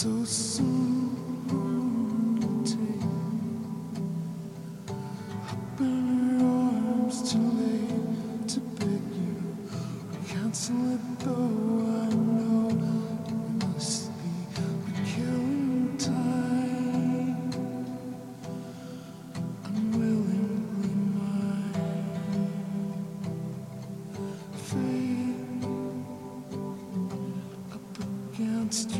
so soon to take. Up in her arms, too late to beg you. Cancel it though, I know it must be a killing time. Unwillingly mine. Up against your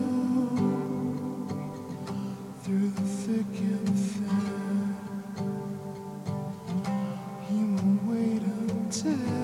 time.